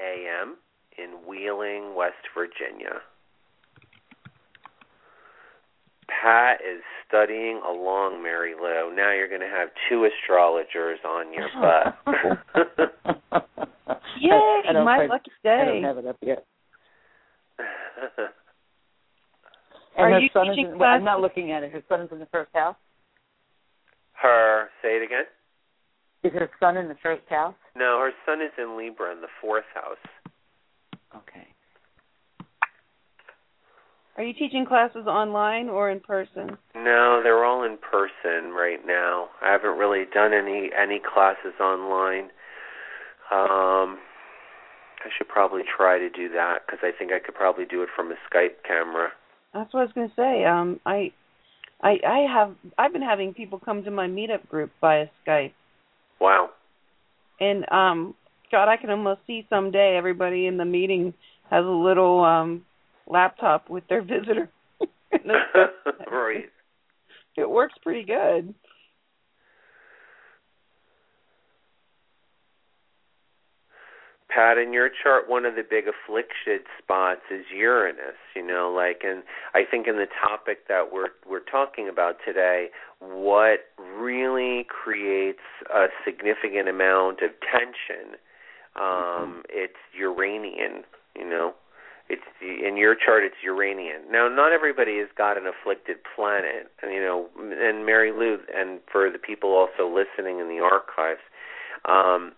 Speaker 3: a.m. in Wheeling, West Virginia. Pat is studying along, Mary Lou. Now you're going to have two astrologers on your butt.
Speaker 4: Yay,
Speaker 5: I don't
Speaker 4: my
Speaker 5: quite-
Speaker 4: lucky
Speaker 5: I
Speaker 4: day.
Speaker 5: don't have it up yet.
Speaker 4: Are
Speaker 5: her
Speaker 4: you
Speaker 5: son is
Speaker 4: teaching
Speaker 5: in, well, I'm not looking at it. Her sun is in the first house.
Speaker 3: Her, say it again.
Speaker 5: Is her sun in the first house?
Speaker 3: No, her sun is in Libra in the fourth house.
Speaker 5: Okay.
Speaker 4: Are you teaching classes online or in person?
Speaker 3: No, they're all in person right now. I haven't really done any any classes online. Um, I should probably try to do that because I think I could probably do it from a Skype camera.
Speaker 4: That's what I was going to say. Um, I, I, I have. I've been having people come to my meetup group via Skype,
Speaker 3: Wow.
Speaker 4: and um, God, I can almost see someday everybody in the meeting has a little um laptop with their visitor.
Speaker 3: Right.
Speaker 4: it works pretty good.
Speaker 3: Pat, in your chart, one of the big afflicted spots is Uranus. You know, like, and I think in the topic that we're we're talking about today, what really creates a significant amount of tension, um, it's Uranian. You know, it's in your chart. It's Uranian. Now, not everybody has got an afflicted planet. You know, and Mary Lou, and for the people also listening in the archives. Um,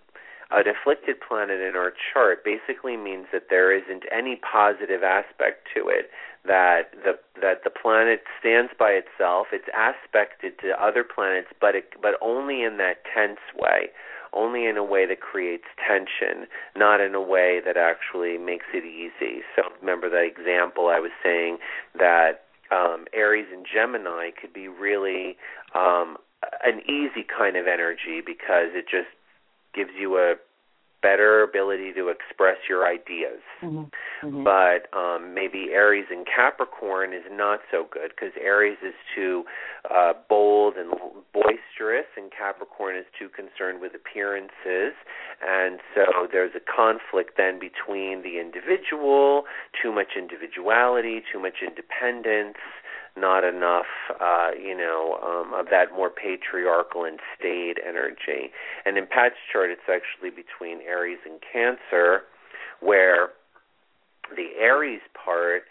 Speaker 3: an afflicted planet in our chart basically means that there isn't any positive aspect to it that the that the planet stands by itself it's aspected to other planets but it but only in that tense way only in a way that creates tension not in a way that actually makes it easy. So remember that example i was saying that um aries and gemini could be really um an easy kind of energy because it just gives you a better ability to express your ideas.
Speaker 5: Mm-hmm. Mm-hmm.
Speaker 3: But um, maybe Aries and Capricorn is not so good because Aries is too uh, bold and boisterous, and Capricorn is too concerned with appearances. And so there's a conflict then between the individual, too much individuality, too much independence not enough, uh, you know, um, of that more patriarchal and staid energy. And in Pat's chart, it's actually between Aries and Cancer, where the Aries part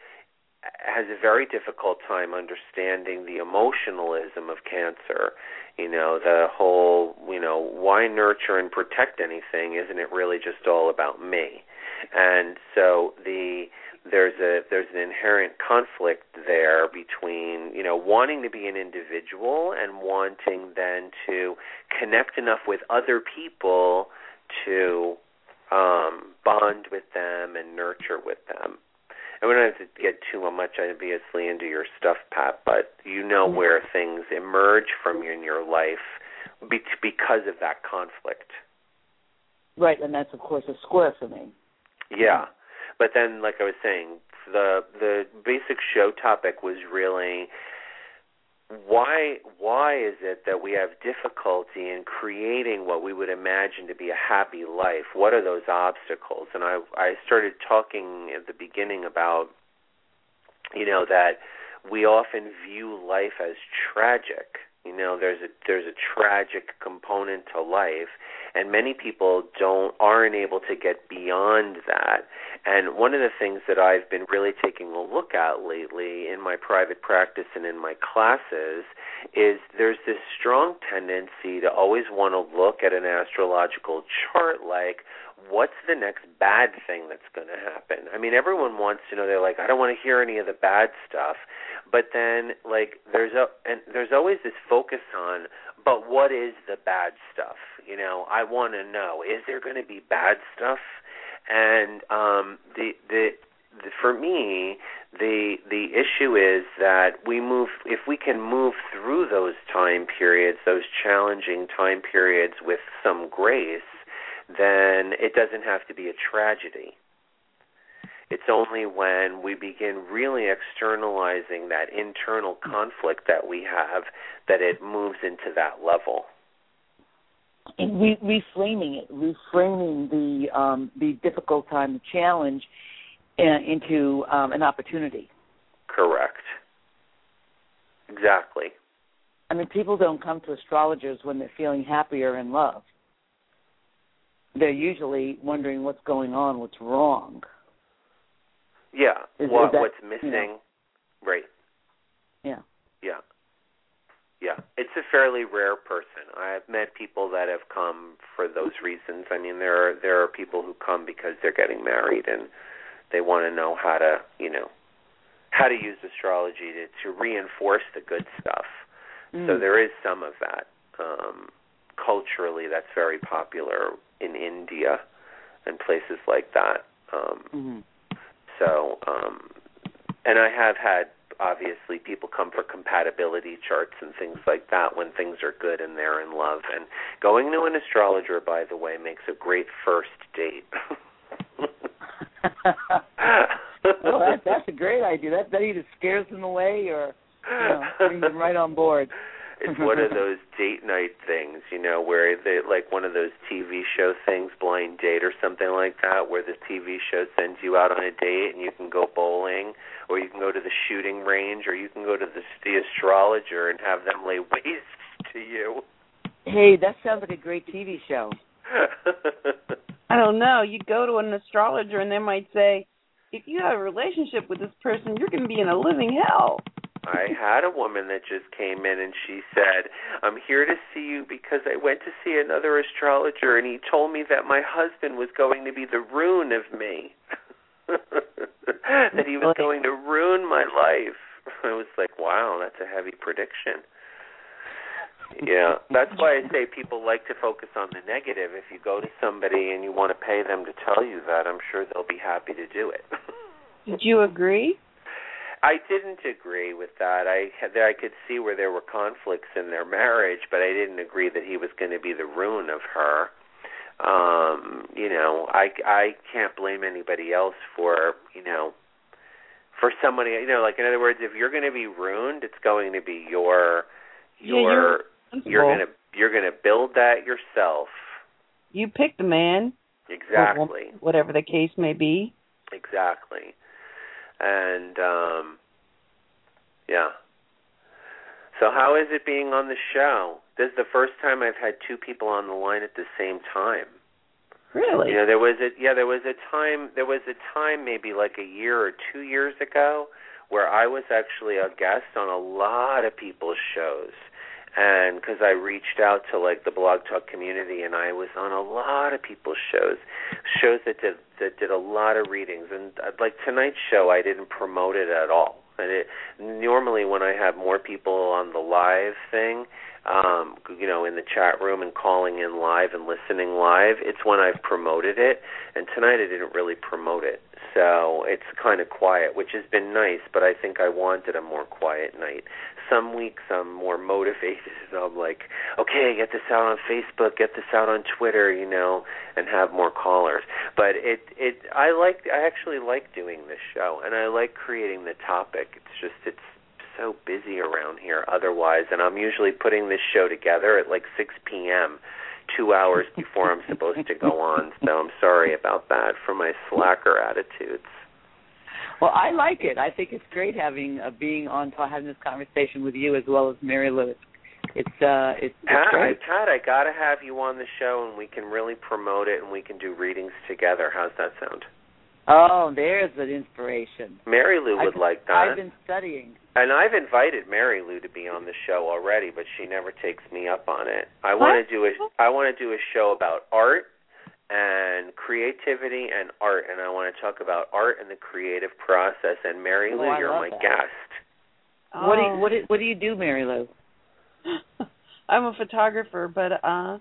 Speaker 3: has a very difficult time understanding the emotionalism of cancer. You know, the whole, you know, why nurture and protect anything? Isn't it really just all about me? And so the there's a there's an inherent conflict there between you know wanting to be an individual and wanting then to connect enough with other people to um bond with them and nurture with them. And we don't have to get too much obviously into your stuff pat but you know where things emerge from you in your life be- because of that conflict.
Speaker 5: Right, and that's of course a square for me.
Speaker 3: Yeah. But then like i was saying the the basic show topic was really why why is it that we have difficulty in creating what we would imagine to be a happy life? What are those obstacles? And i i started talking at the beginning about you know that we often view life as tragic you know there's a there's a tragic component to life and many people don't aren't able to get beyond that. And one of the things that I've been really taking a look at lately in my private practice and in my classes is there's this strong tendency to always want to look at an astrological chart like what's the next bad thing that's going to happen? I mean, everyone wants to know. They're like, I don't want to hear any of the bad stuff. But then, like, there's a and there's always this focus on, but what is the bad stuff? You know, I want to know. Is there going to be bad stuff? And um, the the the, for me, the the issue is that we move if we can move through those time periods, those challenging time periods with some grace, then it doesn't have to be a tragedy. It's only when we begin really externalizing that internal conflict that we have that it moves into that level.
Speaker 5: And re- reframing it, reframing the um, the difficult time, the challenge, uh, into um, an opportunity.
Speaker 3: Correct. Exactly.
Speaker 5: I mean, people don't come to astrologers when they're feeling happy or in love. They're usually wondering what's going on, what's wrong.
Speaker 3: Yeah.
Speaker 5: Is-
Speaker 3: what
Speaker 5: is that-
Speaker 3: what's
Speaker 5: you
Speaker 3: missing?
Speaker 5: know.
Speaker 3: Right.
Speaker 5: Yeah.
Speaker 3: Yeah. Yeah. It's a fairly rare person. I've met people that have come for those reasons. I mean there are there are people who come because they're getting married and they want to know how to, you know, how to use astrology to to reinforce the good stuff.
Speaker 5: Mm.
Speaker 3: So there is some of that. Um, culturally, that's very popular in India and places like that. Um,
Speaker 5: Mhm.
Speaker 3: so, um, and I have had obviously people come for compatibility charts and things like that when things are good and they're in love. And going to an astrologer, by the way, makes a great first date.
Speaker 5: well, that, that's a great idea. That that either scares them away or you know, brings them right on board.
Speaker 3: It's one of those date night things, you know, where they like one of those TV show things, blind date or something like that, where the TV show sends you out on a date and you can go bowling, or you can go to the shooting range, or you can go to the, the astrologer and have them lay waste to you.
Speaker 5: Hey, that sounds like a great TV show.
Speaker 4: I don't know. You go to an astrologer and they might say, if you have a relationship with this person, you're going to be in a living hell.
Speaker 3: I had a woman that just came in and she said, I'm here to see you because I went to see another astrologer and he told me that my husband was going to be the ruin of me. that he was going to ruin my life. I was like, wow, that's a heavy prediction. Yeah, that's why I say people like to focus on the negative. If you go to somebody and you want to pay them to tell you that, I'm sure they'll be happy to do it.
Speaker 4: Did you agree?
Speaker 3: I didn't agree with that. I had, I could see where there were conflicts in their marriage, but I didn't agree that he was going to be the ruin of her. Um, you know, I I can't blame anybody else for you know for somebody you know like in other words, if you're going to be ruined, it's going to be your
Speaker 4: Yeah,
Speaker 3: your
Speaker 4: you're
Speaker 3: you're going to you're going to build that yourself.
Speaker 4: You picked the man,
Speaker 3: Exactly.
Speaker 4: whatever the case may be.
Speaker 3: Exactly. And um yeah. So how is it being on the show? This is the first time I've had two people on the line at the same time.
Speaker 4: Really?
Speaker 3: You know, there was a yeah, there was a time there was a time maybe like a year or two years ago where I was actually a guest on a lot of people's shows. And because I reached out to like the Blog Talk community, and I was on a lot of people's shows, shows that did that did a lot of readings. And uh, like tonight's show, I didn't promote it at all. And it normally when I have more people on the live thing, um, you know, in the chat room and calling in live and listening live, it's when I've promoted it. And tonight I didn't really promote it. So it's kind of quiet, which has been nice, but I think I wanted a more quiet night. Some weeks I'm more motivated. I'm like, okay, get this out on Facebook, get this out on Twitter, you know, and have more callers. But it it I like I actually like doing this show and I like creating the topic. It's just it's so busy around here otherwise and I'm usually putting this show together at like 6 p.m. 2 hours before I'm supposed to go on. So I'm sorry about that for my slacker attitudes.
Speaker 5: Well, I like it. I think it's great having uh, being on having this conversation with you as well as Mary Lou. It's uh it's, it's
Speaker 3: Pat, I,
Speaker 5: great.
Speaker 3: Pat, I gotta have you on the show, and we can really promote it, and we can do readings together. How's that sound?
Speaker 5: Oh, there's an inspiration.
Speaker 3: Mary Lou would
Speaker 5: I've,
Speaker 3: like that,
Speaker 5: I've been studying.
Speaker 3: and I've invited Mary Lou to be on the show already, but she never takes me up on it. I want to do a I want to do a show about art and creativity and art, and I want to talk about art and the creative process. And Mary
Speaker 5: Oh,
Speaker 3: Lou,
Speaker 5: I
Speaker 3: you're my
Speaker 5: that.
Speaker 3: guest.
Speaker 5: What do you,
Speaker 4: Oh.
Speaker 5: what do, what do you do, Mary Lou?
Speaker 4: I'm a photographer, but uh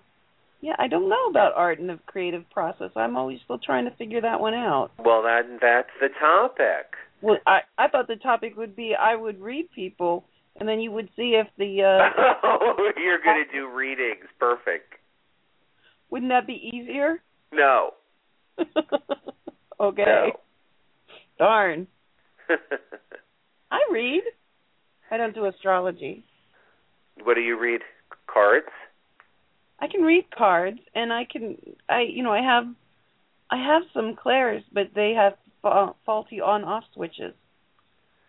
Speaker 4: yeah, I don't know about art and the creative process. I'm always still trying to figure that one out.
Speaker 3: Well, that that's the topic.
Speaker 4: Well, I I thought the topic would be I would read people and then you would see if the uh
Speaker 3: oh, you're gonna do readings. Perfect.
Speaker 4: wouldn't that be easier?
Speaker 3: No.
Speaker 4: okay.
Speaker 3: No.
Speaker 4: Darn. I read. I don't do astrology.
Speaker 3: what do you read? Cards?
Speaker 4: I can read cards and I can I you know I have I have some clairs but they have fa- faulty on off switches.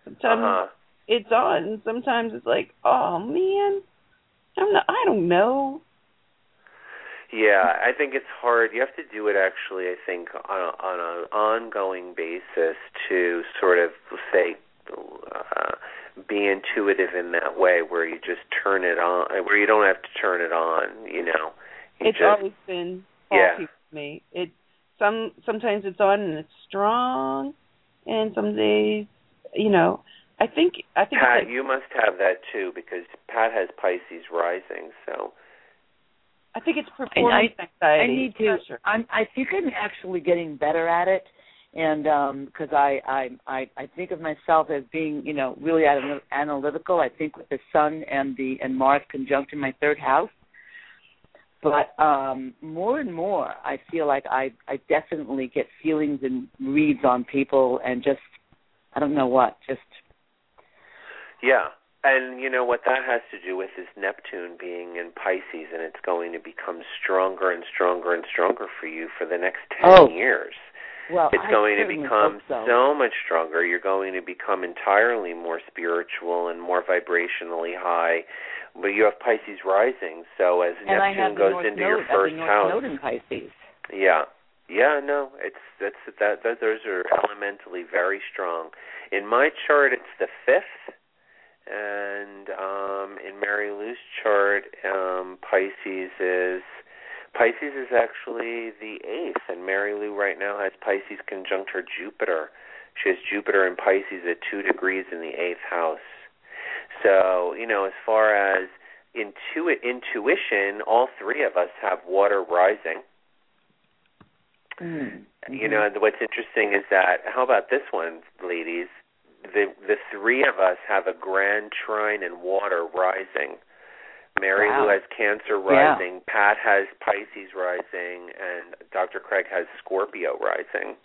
Speaker 4: Sometimes
Speaker 3: Uh-huh.
Speaker 4: it's on and sometimes it's like oh man I'm not I don't know.
Speaker 3: Yeah, I think it's hard. You have to do it actually. I think on a, on an ongoing basis to sort of say uh, be intuitive in that way, where you just turn it on, where you don't have to turn it on. You know, you
Speaker 4: It's
Speaker 3: just
Speaker 4: always been
Speaker 3: Yeah.
Speaker 4: faulty for me. It some sometimes it's on and it's strong and some days you know, I think I think
Speaker 3: Pat,
Speaker 4: that,
Speaker 3: you must have that too because Pat has Pisces rising. So
Speaker 4: I think it's performance
Speaker 5: I
Speaker 4: anxiety.
Speaker 5: need to.
Speaker 4: pressure.
Speaker 5: I'm. I think I'm actually getting better at it, and because I, I I I think of myself as being you know really ana- analytical. I think with the Sun and the and Mars conjunct in my third house. But um more and more, I feel like I I definitely get feelings and reads on people, and just I don't know what, just
Speaker 3: yeah. And you know what that has to do with is Neptune being in Pisces and it's going to become stronger and stronger and stronger for you for the next 10
Speaker 5: Oh,
Speaker 3: years.
Speaker 5: well.
Speaker 3: It's
Speaker 5: I
Speaker 3: going to become
Speaker 5: hope so.
Speaker 3: much stronger. You're going to become entirely more spiritual and more vibrationally high. But you have Pisces rising, so as
Speaker 5: and
Speaker 3: Neptune goes
Speaker 5: North
Speaker 3: into
Speaker 5: Node,
Speaker 3: your first house,
Speaker 5: Node in Pisces.
Speaker 3: yeah, yeah, no, it's that's that, that those are elementally very strong. In my chart, it's the fifth, and um, in Mary Lou's chart, um, Pisces is Pisces is actually the eighth, and Mary Lou right now has Pisces conjunct her Jupiter. She has Jupiter and Pisces at two degrees in the eighth house. So you know, as far as intu- intuition, all three of us have water rising.
Speaker 5: Mm.
Speaker 3: You know, and what's interesting is that how about this one, ladies? The the three of us have a grand trine in water rising. Mary
Speaker 5: Wow.
Speaker 3: Lou has Cancer
Speaker 5: Yeah.
Speaker 3: rising, Pat has Pisces rising, and Dr. Craig has Scorpio rising.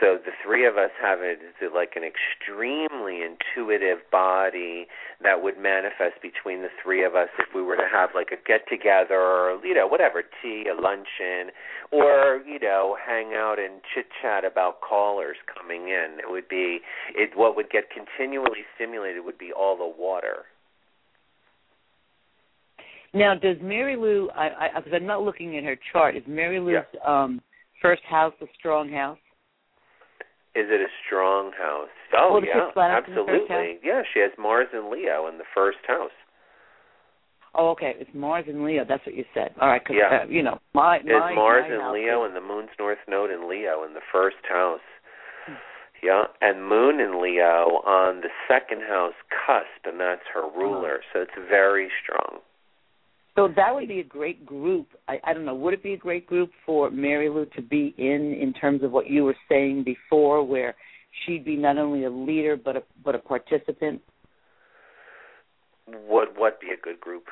Speaker 3: So the three of us have it like an extremely intuitive body that would manifest between the three of us if we were to have like a get together or you know whatever tea, a luncheon, or you know hang out and chit chat about callers coming in. It would be it what would get continually stimulated would be all the water.
Speaker 5: Now, does Mary Lou? I because I'm not looking at her chart. Is Mary Lou's um, first house a strong house?
Speaker 3: Is it a strong house? Oh
Speaker 5: Well,
Speaker 3: yeah,
Speaker 5: it planet in the first
Speaker 3: absolutely. Yeah, she has Mars and Leo in the first house.
Speaker 5: Oh, okay. It's Mars and Leo. That's what you said. All right. Cause,
Speaker 3: Yeah.
Speaker 5: uh, you know, my my,
Speaker 3: Mars
Speaker 5: my
Speaker 3: and Leo
Speaker 5: is-
Speaker 3: and the Moon's North Node in Leo in the first house.
Speaker 5: Hmm.
Speaker 3: Yeah, and Moon in Leo on the second house cusp, and that's her ruler. So it's very strong.
Speaker 5: So that would be a great group. I, I don't know. Would it be a great group for Mary Lou to be in, in terms of what you were saying before, where she'd be not only a leader but a but a participant?
Speaker 3: Would what be a good group?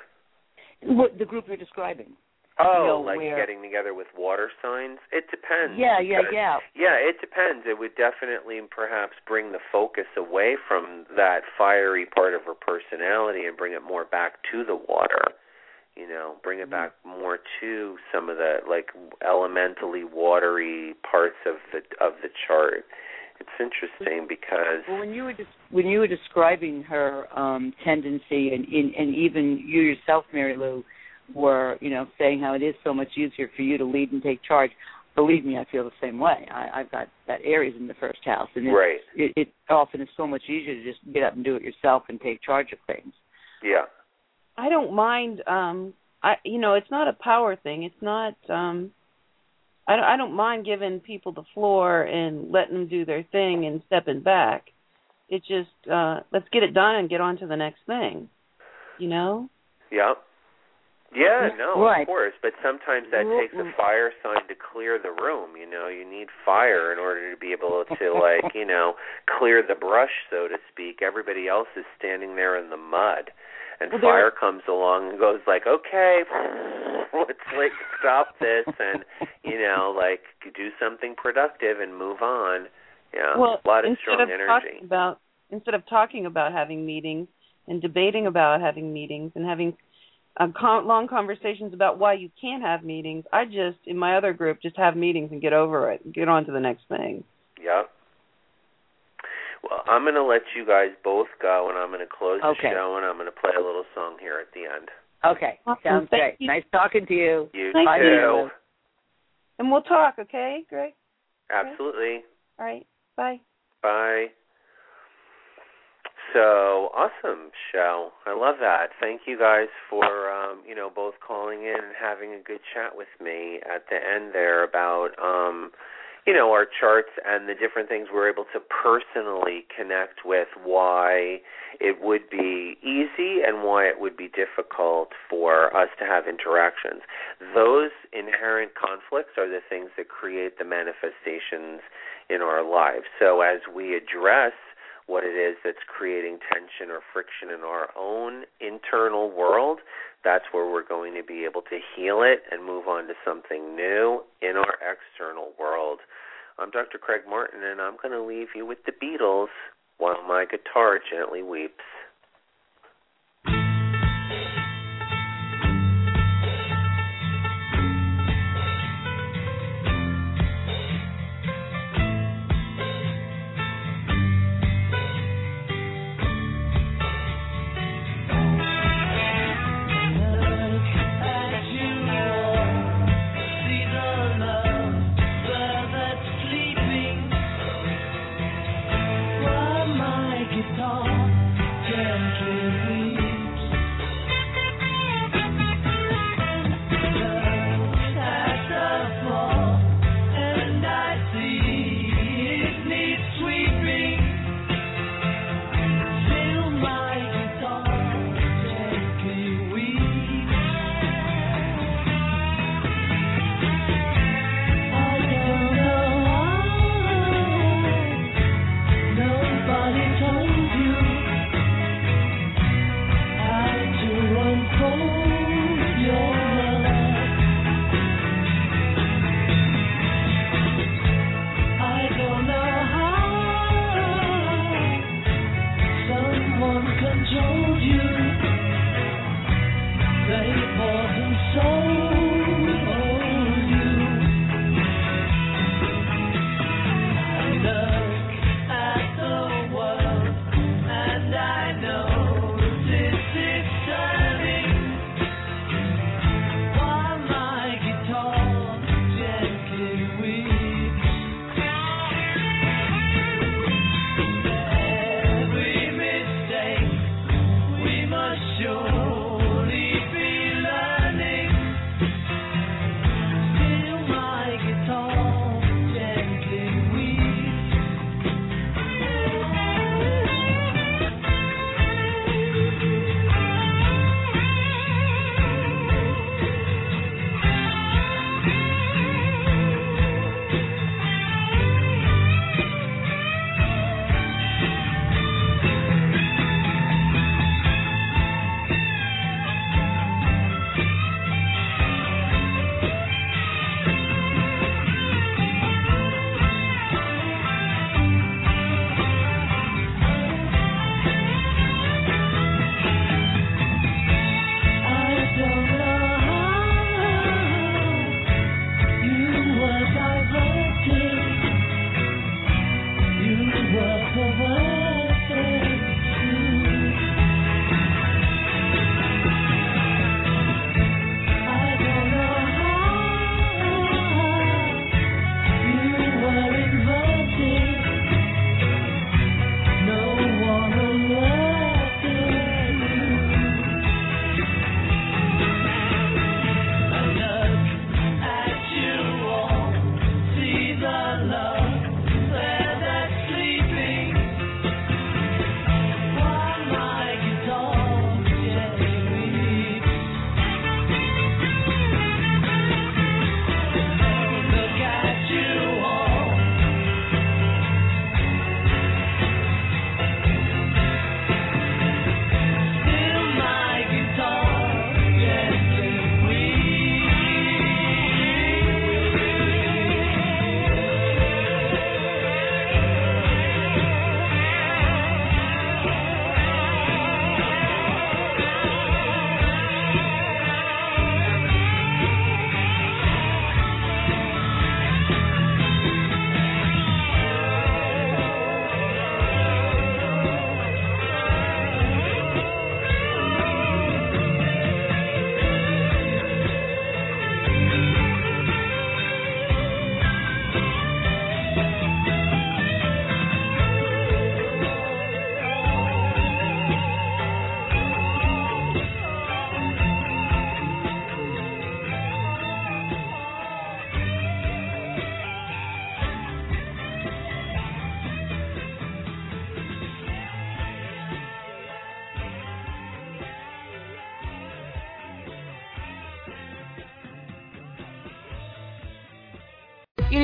Speaker 5: What the group you're describing?
Speaker 3: Oh,
Speaker 5: know,
Speaker 3: like
Speaker 5: where-
Speaker 3: getting together with water signs? It depends.
Speaker 5: Yeah, yeah,
Speaker 3: because-
Speaker 5: yeah.
Speaker 3: Yeah, it depends. It would definitely perhaps bring the focus away from that fiery part of her personality and bring it more back to the water. You know, bring it back more to some of the like elementally watery parts of the of the chart. It's interesting because
Speaker 5: Well, when you were when you were describing her um, tendency, and, and and even you yourself, Mary Lou, were you know saying how it is so much easier for you to lead and take charge. Believe me, I feel the same way. I, I've got that Aries in the first house, and it's,
Speaker 3: right.
Speaker 5: it, it often is so much easier to just get up and do it yourself and take charge of things.
Speaker 3: Yeah.
Speaker 4: I don't mind. Um, I you know, it's not a power thing. It's not. Um, I don't, I don't mind giving people the floor and letting them do their thing and stepping back. It's just uh, let's get it done and get on to the next thing. You know.
Speaker 3: Yeah. Yeah, no,
Speaker 5: Right.
Speaker 3: of course. But sometimes that takes a
Speaker 5: mm.
Speaker 3: fire sign to clear the room. You know, you need fire in order to be able to, like, you know, clear the brush, so to speak. Everybody else is standing there in the mud, and
Speaker 5: Well,
Speaker 3: fire comes along and goes like, okay, let's like stop this and you know, like do something productive and move on. Yeah,
Speaker 4: well,
Speaker 3: a lot of
Speaker 4: instead
Speaker 3: strong
Speaker 4: of
Speaker 3: energy.
Speaker 4: talking about instead of talking about having meetings and debating about having meetings and having uh, con- long conversations about why you can't have meetings, I just in my other group just have meetings and get over it, and get on to the next thing.
Speaker 3: Yep. Well, I'm going to let you guys both go, and I'm going to close the show, and I'm going to play a little song here at the end.
Speaker 5: Okay,
Speaker 4: Awesome.
Speaker 5: sounds
Speaker 4: Thank
Speaker 5: great.
Speaker 4: you.
Speaker 5: Nice talking to you.
Speaker 3: You
Speaker 4: Thank
Speaker 5: Bye,
Speaker 3: too.
Speaker 5: Mary Lou.
Speaker 4: And we'll talk, okay, Greg?
Speaker 3: Absolutely.
Speaker 4: All right. Bye.
Speaker 3: Bye. So awesome show. I love that. Thank you guys for um, you know both calling in and having a good chat with me at the end there about um, you know our charts and the different things we're able to personally connect with why it would be easy and why it would be difficult for us to have interactions. Those inherent conflicts are the things that create the manifestations in our lives. So as we address what it is that's creating tension or friction in our own internal world that's where we're going to be able to heal it and move on to something new in our external world. I'm Dr. Craig Martin, and I'm going to leave you with the Beatles while my guitar gently weeps.